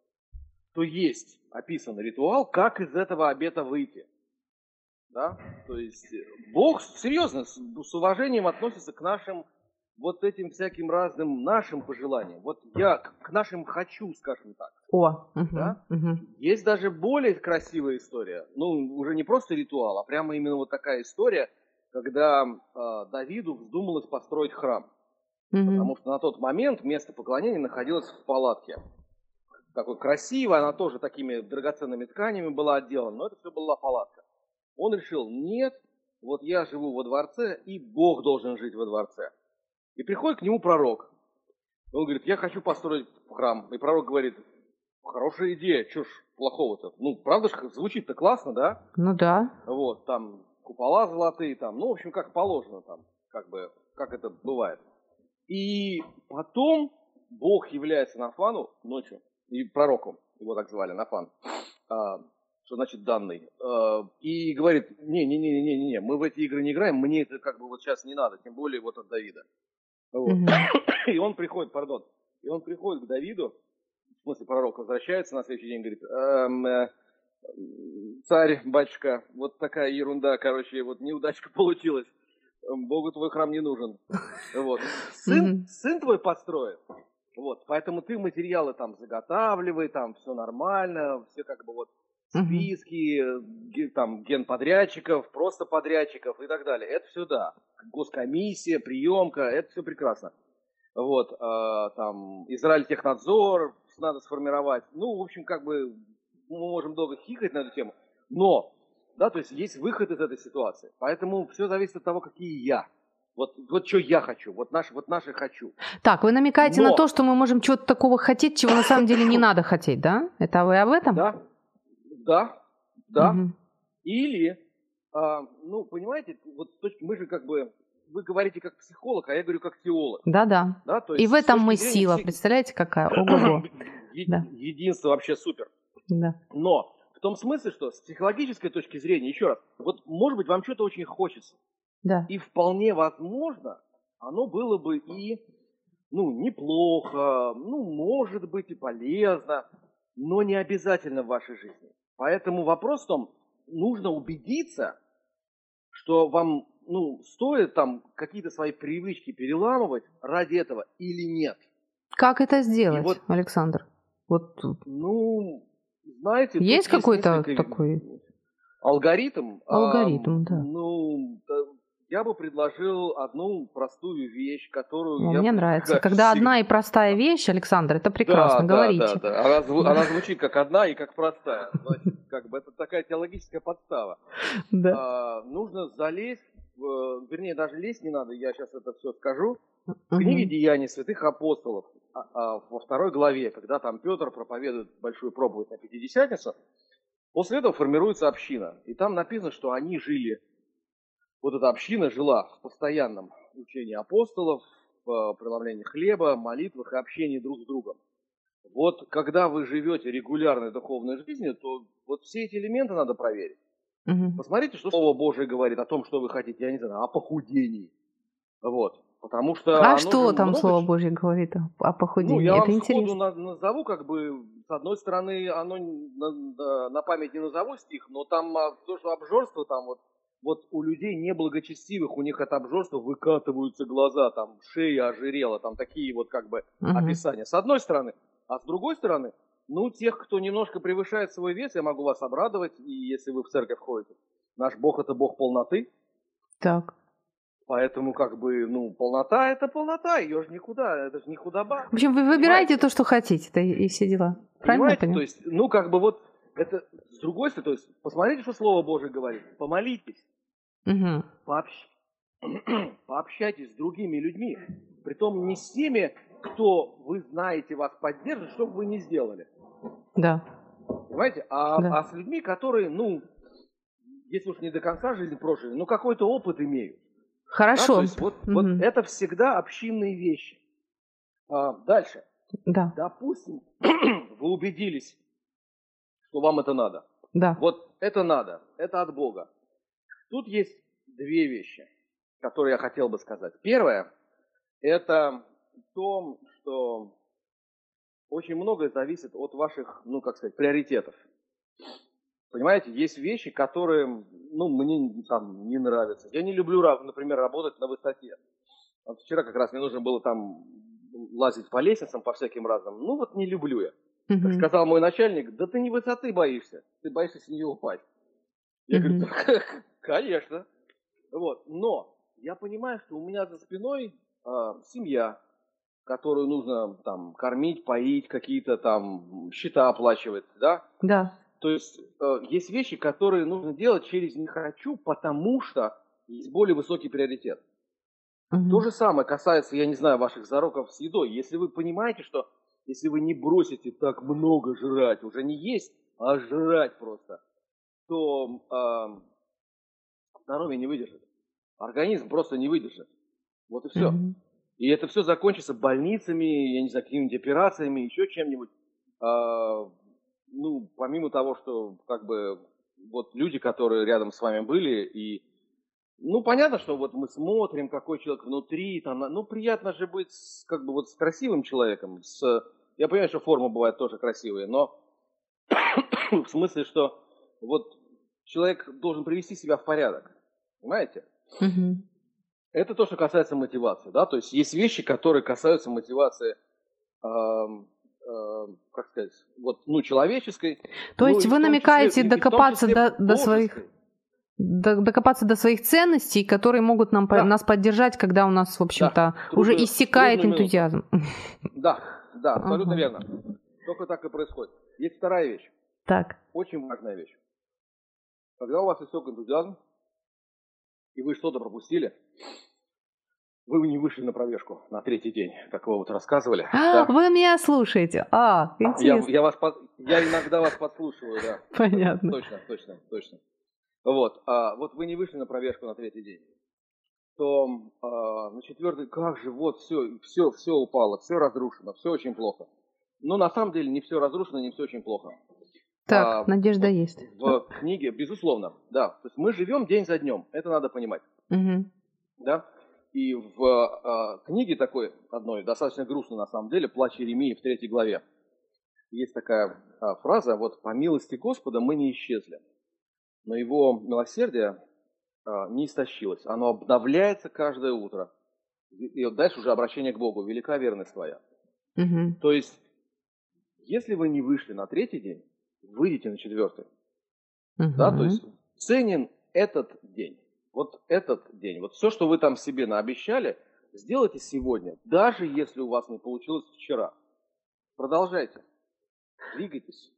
то есть описан ритуал, как из этого обета выйти. Да? То есть э, Бог серьезно с, с уважением относится к нашим вот этим всяким разным нашим пожеланиям. Вот я к нашим хочу, скажем так. О, угу, да? угу. Есть даже более красивая история. Ну, уже не просто ритуал, а прямо именно вот такая история, когда э, Давиду вздумалось построить храм. Угу. Потому что на тот момент место поклонения находилось в палатке. Такой красивой, она тоже такими драгоценными тканями была отделана, но это все была палатка. Он решил, нет, вот я живу во дворце, и Бог должен жить во дворце. И приходит к нему пророк. Он говорит, я хочу построить храм. И пророк говорит, хорошая идея, что ж плохого-то? Ну, правда же, звучит-то классно, да? Ну да. Вот, там купола золотые, там, ну, в общем, как положено там, как бы, как это бывает. И потом Бог является Нафану ночью, и пророком, его так звали, Нафан, а, что значит данный, э, и говорит, не-не-не-не-не, мы в эти игры не играем, мне это как бы вот сейчас не надо, тем более вот от Давида. Вот. Mm-hmm. [COUGHS] И он приходит, пардон, и он приходит к Давиду, в смысле пророк возвращается на следующий день, говорит, эм, э, царь, батюшка, вот такая ерунда, короче, вот неудачка [LAUGHS] получилась, Богу твой храм не нужен. Вот. Сын, mm-hmm. сын твой построит. Вот, поэтому ты материалы там заготавливай, там все нормально, все как бы вот списки, uh там, генподрядчиков, просто подрядчиков и так далее. Это все да. Госкомиссия, приемка, это все прекрасно. Вот, э, там, Израиль технадзор надо сформировать. Ну, в общем, как бы мы можем долго хикать на эту тему. Но, да, то есть есть выход из этой ситуации. Поэтому все зависит от того, какие я. Вот, вот что я хочу, вот наше, вот наше хочу. Так, вы намекаете Но... на то, что мы можем чего-то такого хотеть, чего на самом деле не [LAUGHS] надо хотеть, да? Это вы об этом? Да, да, да. Угу. Или, а, ну, понимаете, вот мы же как бы вы говорите как психолог, а я говорю как теолог. Да-да. Да, то И есть в с этом мы зрения сила. псих- Представляете, какая? [COUGHS] Ого-го. Е- Да. Единство вообще супер. Да. Но в том смысле, что с психологической точки зрения, еще раз, вот может быть вам что-то очень хочется. Да. И вполне возможно, оно было бы и, ну, неплохо, ну, может быть и полезно, но не обязательно в вашей жизни. Поэтому вопрос в том, нужно убедиться, что вам, ну, стоит там какие-то свои привычки переламывать ради этого или нет. Как это сделать, вот- Александр? Вот Ну, знаете, есть какой-то такой... Алгоритм? Алгоритм, Ам, да. Ну, я бы предложил одну простую вещь, которую Ну, я... мне нравится. [LAUGHS] Когда всегда- одна и простая вещь, Александр, это Да, прекрасно, да, говорите. Да, да, Она, зву- она звучит как одна и как простая. Значит, как бы это такая теологическая подстава. Да. А, нужно залезть, вернее, даже лезть не надо, я сейчас это все скажу. В книге «Деяний святых апостолов» а, а, во второй главе, когда там Петр проповедует большую проповедь на Пятидесятницу, после этого формируется община. И там написано, что они жили, вот эта община жила в постоянном учении апостолов, в преломлении хлеба, молитвах и общении друг с другом. Вот когда вы живете регулярной духовной жизнью, то вот все эти элементы надо проверить. Мгм. Посмотрите, что Слово Божие говорит о том, что вы хотите, я не знаю, о похудении. Вот. Потому что... А что там много Слово Божье говорит о- Ну, похудении? я это вам интересно. на- назову, как бы, с одной стороны, оно на, на- на память не назову стих, но там а, то, что обжорство, там вот, вот у людей неблагочестивых, у них от обжорства выкатываются глаза, там шея ожирела, там такие вот как бы Мгм. описания. С одной стороны. А с другой стороны, ну, тех, кто немножко превышает свой вес, я могу вас обрадовать, и если вы в церковь ходите. Наш Бог – это Бог полноты, Так. поэтому как бы, ну, полнота – это полнота, ее же никуда, это же не худоба. В общем, вы выбираете Понимаете? то, что хотите, да, и все дела. Правильно я Понимаете? поняла? То есть, ну, как бы вот, это с другой стороны, то есть, посмотрите, что Слово Божие говорит. Помолитесь, Мгм. пообщ- [CLEARS THROAT] пообщайтесь с другими людьми. Притом не с теми, кто вы знаете вас поддержит, что бы вы ни сделали. Да. Понимаете? А, Да. а с людьми, которые, ну, если уж не до конца жизни прожили, но какой-то опыт имеют. Да, Хорошо. то есть вот, вот Мгм. это всегда общинные вещи. А, дальше. Да, Допустим, [CLEARS THROAT] вы убедились, что вам это надо. да. Вот это надо, это от Бога. Тут есть две вещи, которые я хотел бы сказать. Первое, это то, что очень многое зависит от ваших, ну, как сказать, приоритетов. Понимаете, есть вещи, которые, ну, мне там не нравятся. Я не люблю, например, работать на высоте. Вот вчера как раз мне нужно было там лазить по лестницам, по всяким разным. Ну, вот не люблю я. Как сказал мой начальник, да ты не высоты боишься, ты боишься с нее упасть. Я говорю. «Да, конечно. Вот. Но я понимаю, что у меня за спиной а, семья, которую нужно там кормить, поить, какие-то там счета оплачивать, да. Да. То есть э, есть вещи, которые нужно делать через не хочу, потому что есть более высокий приоритет. Мгм. То же самое касается, я не знаю, ваших зароков с едой. Если вы понимаете, что если вы не бросите так много жрать, уже не есть, а жрать просто, то ам, здоровье не выдержит. Организм просто не выдержит. Вот и все. Мгм. И это все закончится больницами, я не знаю, какими-нибудь операциями, еще чем-нибудь. А, ну, помимо того, что как бы вот люди, которые рядом с вами были, и ну, понятно, что вот мы смотрим, какой человек внутри, там, ну, приятно же быть с, как бы вот с красивым человеком. С, я понимаю, что форма бывает тоже красивая, но [COUGHS] в смысле, что вот человек должен привести себя в порядок. Понимаете? Это то, что касается мотивации, да, то есть есть вещи, которые касаются мотивации, как сказать, вот, ну, человеческой. То ну, есть вы намекаете числе- докопаться числе до- до своих- докопаться до своих ценностей, которые могут нам, Да. нас поддержать, когда у нас, в общем-то, Трудно- уже иссякает трудную минуту. энтузиазм. Да, да, [LAUGHS] абсолютно Ага. верно. Только так и происходит. Есть вторая вещь, Так. очень важная вещь. Когда у вас истек энтузиазм, и вы что-то пропустили, вы не вышли на пробежку на третий день, как вы вот рассказывали. А, да. вы меня слушаете. А, я, интересно. я, вас под- я иногда вас подслушиваю, да. [LAUGHS] Понятно. Точно, точно, точно. Вот, а, вот вы не вышли на пробежку на третий день. то э, на четвертый, как же, вот все, все, все упало, все разрушено, все очень плохо. Но на самом деле не все разрушено, не все очень плохо. Так, а, надежда есть. В книге, безусловно, да. То есть мы живем день за днем, это надо понимать. Угу. Да? И в э, книге такой одной, достаточно грустной на самом деле, «Плач Еремии» в третьей главе, есть такая э, фраза, вот «По милости Господа мы не исчезли, но Его милосердие а, не истощилось. Оно обновляется каждое утро. И вот дальше уже обращение к Богу. Велика верность твоя. Угу. То есть, если вы не вышли на третий день, выйдите на четвертый. Угу. Да, то есть ценен этот день. Вот этот день. Вот все, что вы там себе наобещали, сделайте сегодня, даже если у вас не получилось вчера. Продолжайте. Двигайтесь.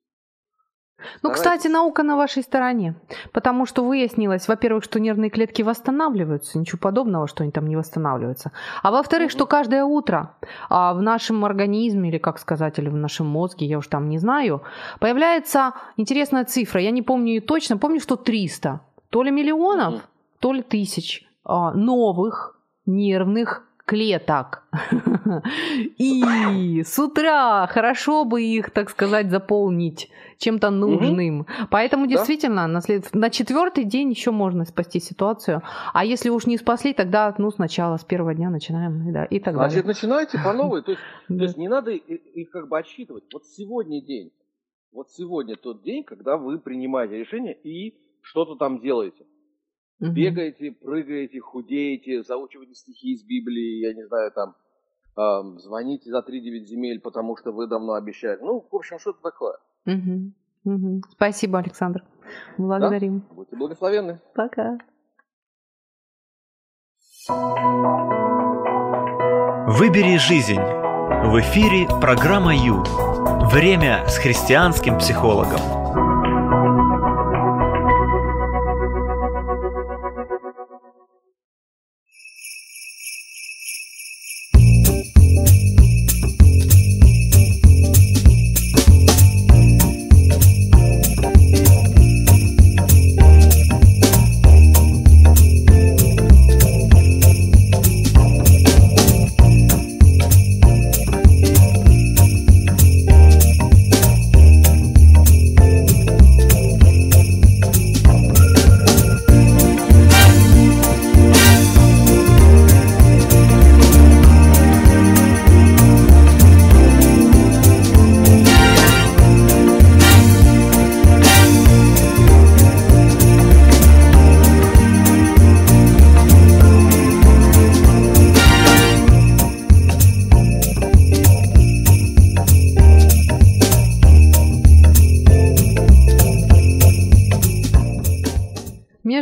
Ну, кстати, наука на вашей стороне, потому что выяснилось, во-первых, что нервные клетки восстанавливаются, ничего подобного, что они там не восстанавливаются, а во-вторых, что каждое утро а, в нашем организме, или как сказать, или в нашем мозге, я уж там не знаю, появляется интересная цифра, я не помню ее точно, помню, что 300, то ли миллионов, то ли тысяч а, новых нервных клеток. [LAUGHS] И с утра хорошо бы их, так сказать, заполнить чем-то нужным. Угу. Поэтому действительно да? на, след... на четвертый день еще можно спасти ситуацию. А если уж не спасли, тогда ну сначала с первого дня начинаем, да, и так Значит, далее. начинайте по новой. То есть, [LAUGHS] то есть не надо их как бы отсчитывать. Вот сегодня день. Вот сегодня тот день, когда вы принимаете решение и что-то там делаете. Угу. Бегаете, прыгаете, худеете, заучиваете стихи из Библии, я не знаю, там, э, звоните за 3-9 земель, потому что вы давно обещали. Ну, в общем, что-то такое. Угу. Угу. Спасибо, Александр. Благодарим. Да? Будьте благословенны. Пока. Выбери жизнь. В эфире программа Ю. Время с христианским психологом.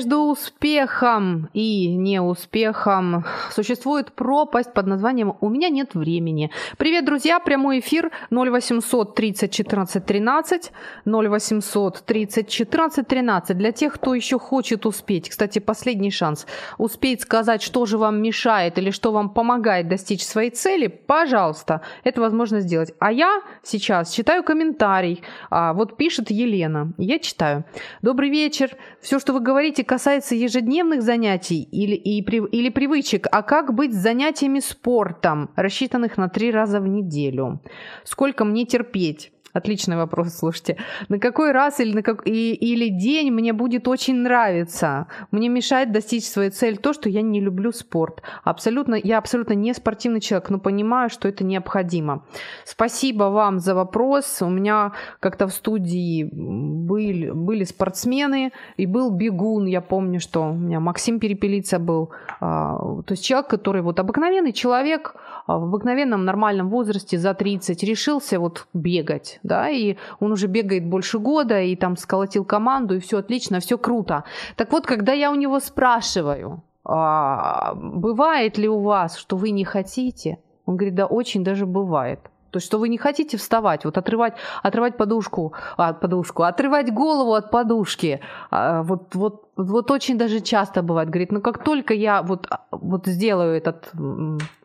Успехом и неуспехом существует пропасть под названием «У меня нет времени». Привет, друзья! Прямой эфир 0800 30 14 13 0800 30 14 13 для тех, кто еще хочет успеть. Кстати, последний шанс. Успеть сказать, что же вам мешает или что вам помогает достичь своей цели, пожалуйста, это возможно сделать. А я сейчас читаю комментарий. А, вот пишет Елена. Я читаю. Добрый вечер. Все, что вы говорите, касается ежедневных занятий или, и, или привычек, а как быть с занятиями спортом, рассчитанных на три раза в неделю? Сколько мне терпеть? Отличный вопрос, слушайте. На какой раз или, на как, и, или день мне будет очень нравиться? Мне мешает достичь своей цели то, что я не люблю спорт. Абсолютно, я абсолютно не спортивный человек, но понимаю, что это необходимо. Спасибо вам за вопрос. У меня как-то в студии были, были спортсмены и был бегун. Я помню, что у меня Максим Перепелица был. А, то есть человек, который вот обыкновенный человек а, в обыкновенном нормальном возрасте за 30 решился вот бегать да, и он уже бегает больше года, и там сколотил команду, и все отлично, все круто. Так вот, когда я у него спрашиваю, а, бывает ли у вас, что вы не хотите, он говорит, да, очень даже бывает. То есть, что вы не хотите вставать, вот отрывать, отрывать подушку, а, подушку, отрывать голову от подушки. А, вот, вот, вот очень даже часто бывает. Говорит, ну как только я вот, а, вот сделаю этот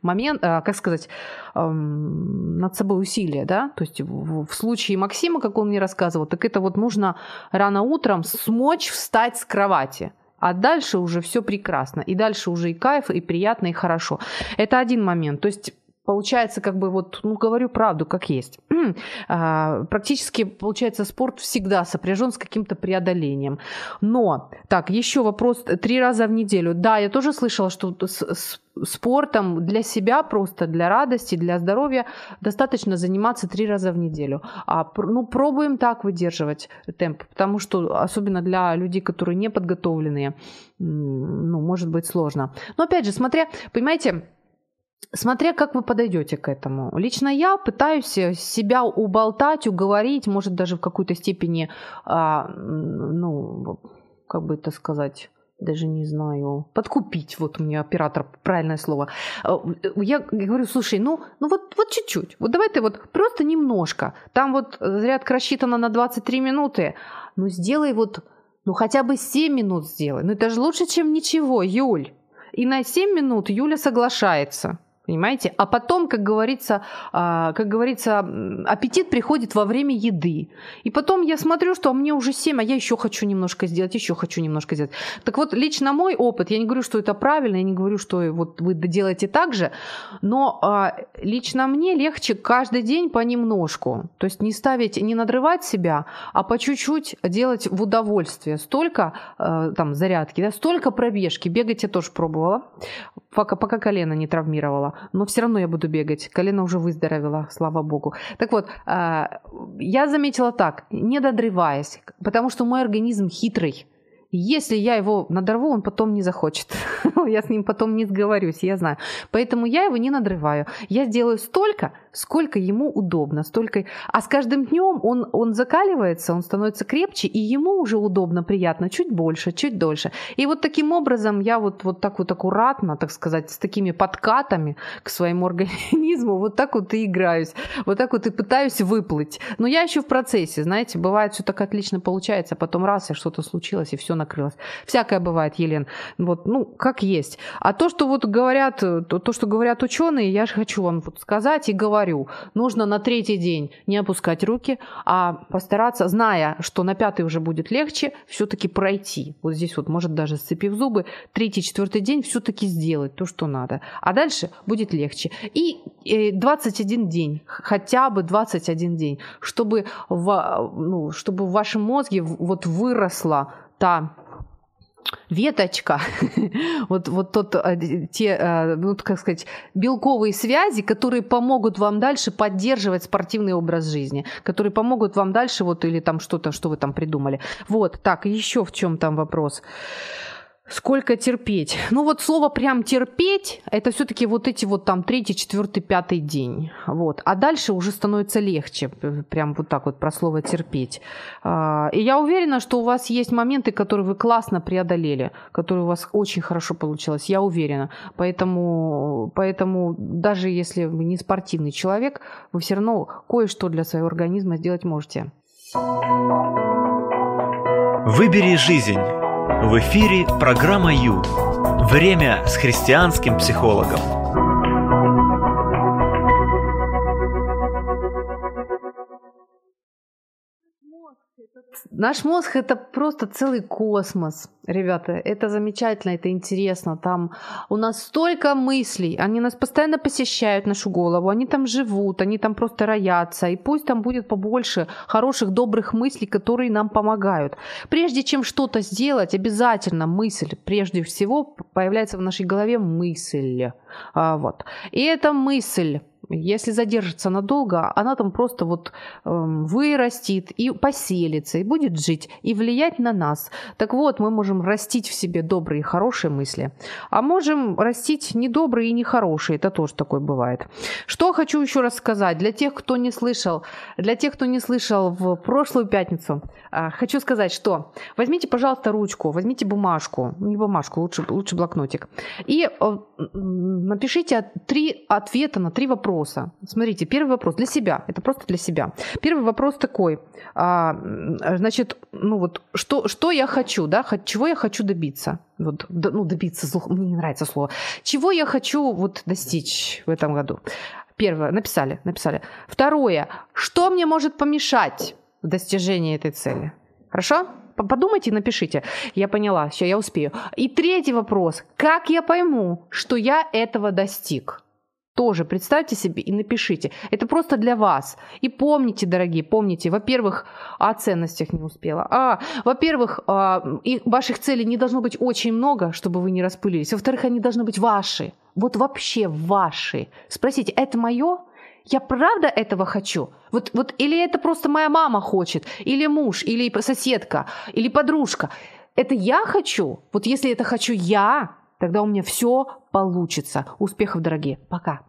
момент, как сказать, над собой усилие, да, то есть в случае Максима, как он мне рассказывал, так это вот нужно рано утром смочь встать с кровати. А дальше уже все прекрасно. И дальше уже и кайф, и приятно, и хорошо. Это один момент. То есть получается, как бы вот, ну, говорю правду, как есть. [CLEARS THROAT] А, практически, получается, спорт всегда сопряжен с каким-то преодолением. Но, так, еще вопрос, три раза в неделю. Да, я тоже слышала, что с, с спортом для себя просто, для радости, для здоровья достаточно заниматься три раза в неделю. А, ну, пробуем так выдерживать темп, потому что особенно для людей, которые не подготовленные, ну, может быть сложно. Но опять же, смотря, понимаете, Смотря как вы подойдете к этому. Лично я пытаюсь себя уболтать, уговорить, может даже в какой-то степени, а, ну, как бы это сказать, даже не знаю, подкупить, вот у меня оператор, правильное слово. А, я говорю, слушай, ну, ну вот, вот чуть-чуть, вот давай ты вот просто немножко. Там вот зарядка рассчитана на 23 минуты, ну сделай вот, ну хотя бы 7 минут сделай. Ну это же лучше, чем ничего, Юль. И на 7 минут Юля соглашается. Понимаете? А потом, как говорится, а, как говорится, аппетит приходит во время еды. И потом я смотрю, что мне уже 7, а я еще хочу немножко сделать, еще хочу немножко сделать. Так вот, лично мой опыт, я не говорю, что это правильно, я не говорю, что вот вы делаете так же, но а, лично мне легче каждый день понемножку. То есть не ставить, не надрывать себя, а по чуть-чуть делать в удовольствие. Столько а, там зарядки, да, столько пробежки. Бегать я тоже пробовала, пока, пока колено не травмировала но все равно я буду бегать. Колено уже выздоровело, слава богу. Так вот, а, я заметила так, не додрываясь, потому что мой организм хитрый. Если я его надорву, он потом не захочет. [LAUGHS] я с ним потом не сговорюсь, я знаю. Поэтому я его не надрываю. Я сделаю столько, сколько ему удобно. Столько... А с каждым днем он, он закаливается, он становится крепче, и ему уже удобно, приятно, чуть больше, чуть дольше. И вот таким образом я вот, вот так вот аккуратно, так сказать, с такими подкатами к своему организму, вот так вот и играюсь. Вот так вот и пытаюсь выплыть. Но я еще в процессе, знаете, бывает все так отлично получается, а потом раз, и что-то случилось, и все накрылось. Всякое бывает, Елен. Вот, ну, как есть. А то, что вот говорят, то, то что говорят ученые, я же хочу вам вот сказать и говорю. Нужно на третий день не опускать руки, а постараться, зная, что на пятый уже будет легче, все-таки пройти. Вот здесь вот, может, даже сцепив зубы, третий, четвертый день все-таки сделать то, что надо. А дальше будет легче. И 21 э, день, хотя бы 21 день, чтобы в, ну, чтобы в вашем мозге вот выросла та веточка, [LAUGHS] вот, вот тот, э, те, э, ну, как сказать, белковые связи, которые помогут вам дальше поддерживать спортивный образ жизни, которые помогут вам дальше, вот, или там что-то, что вы там придумали. Вот, так, еще в чем там вопрос? Сколько терпеть? Ну вот слово прям терпеть, это все-таки вот эти вот там третий, четвертый, пятый день. Вот. А дальше уже становится легче, прям вот так вот про слово терпеть. А, и я уверена, что у вас есть моменты, которые вы классно преодолели, которые у вас очень хорошо получилось, я уверена. Поэтому, поэтому даже если вы не спортивный человек, вы все равно кое-что для своего организма сделать можете. Выбери жизнь в эфире программа Ю. Время с христианским психологом. Наш мозг это просто целый космос, ребята. Это замечательно, это интересно. Там у нас столько мыслей, они нас постоянно посещают нашу голову, они там живут, они там просто роятся. И пусть там будет побольше хороших, добрых мыслей, которые нам помогают. Прежде чем что-то сделать, обязательно мысль, прежде всего, появляется в нашей голове мысль. А, вот. И эта мысль если задержится надолго, она там просто вот э, вырастет и поселится, и будет жить, и влиять на нас. Так вот, мы можем растить в себе добрые и хорошие мысли, а можем растить недобрые и нехорошие. Это тоже такое бывает. Что хочу еще раз сказать для тех, кто не слышал, для тех, кто не слышал в прошлую пятницу, э, хочу сказать, что возьмите, пожалуйста, ручку, возьмите бумажку, не бумажку, лучше, лучше блокнотик, и э, напишите три ответа на три вопроса вопроса. Смотрите, первый вопрос для себя. Это просто для себя. Первый вопрос такой. А, значит, ну вот, что, что я хочу, да? Чего я хочу добиться? Вот, ну, добиться, мне не нравится слово. Чего я хочу вот достичь в этом году? Первое, написали, написали. Второе, что мне может помешать в достижении этой цели? Хорошо? подумайте, напишите. Я поняла, все, я успею. И третий вопрос. Как я пойму, что я этого достиг? Тоже представьте себе и напишите. Это просто для вас. И помните, дорогие, помните, во-первых, о ценностях не успела. А, во-первых, а, и ваших целей не должно быть очень много, чтобы вы не распылились. Во-вторых, они должны быть ваши. Вот вообще ваши. Спросите, это мое? Я правда этого хочу? Вот, вот или это просто моя мама хочет, или муж, или соседка, или подружка. Это я хочу? Вот если это хочу я, тогда у меня все получится. Успехов, дорогие. Пока.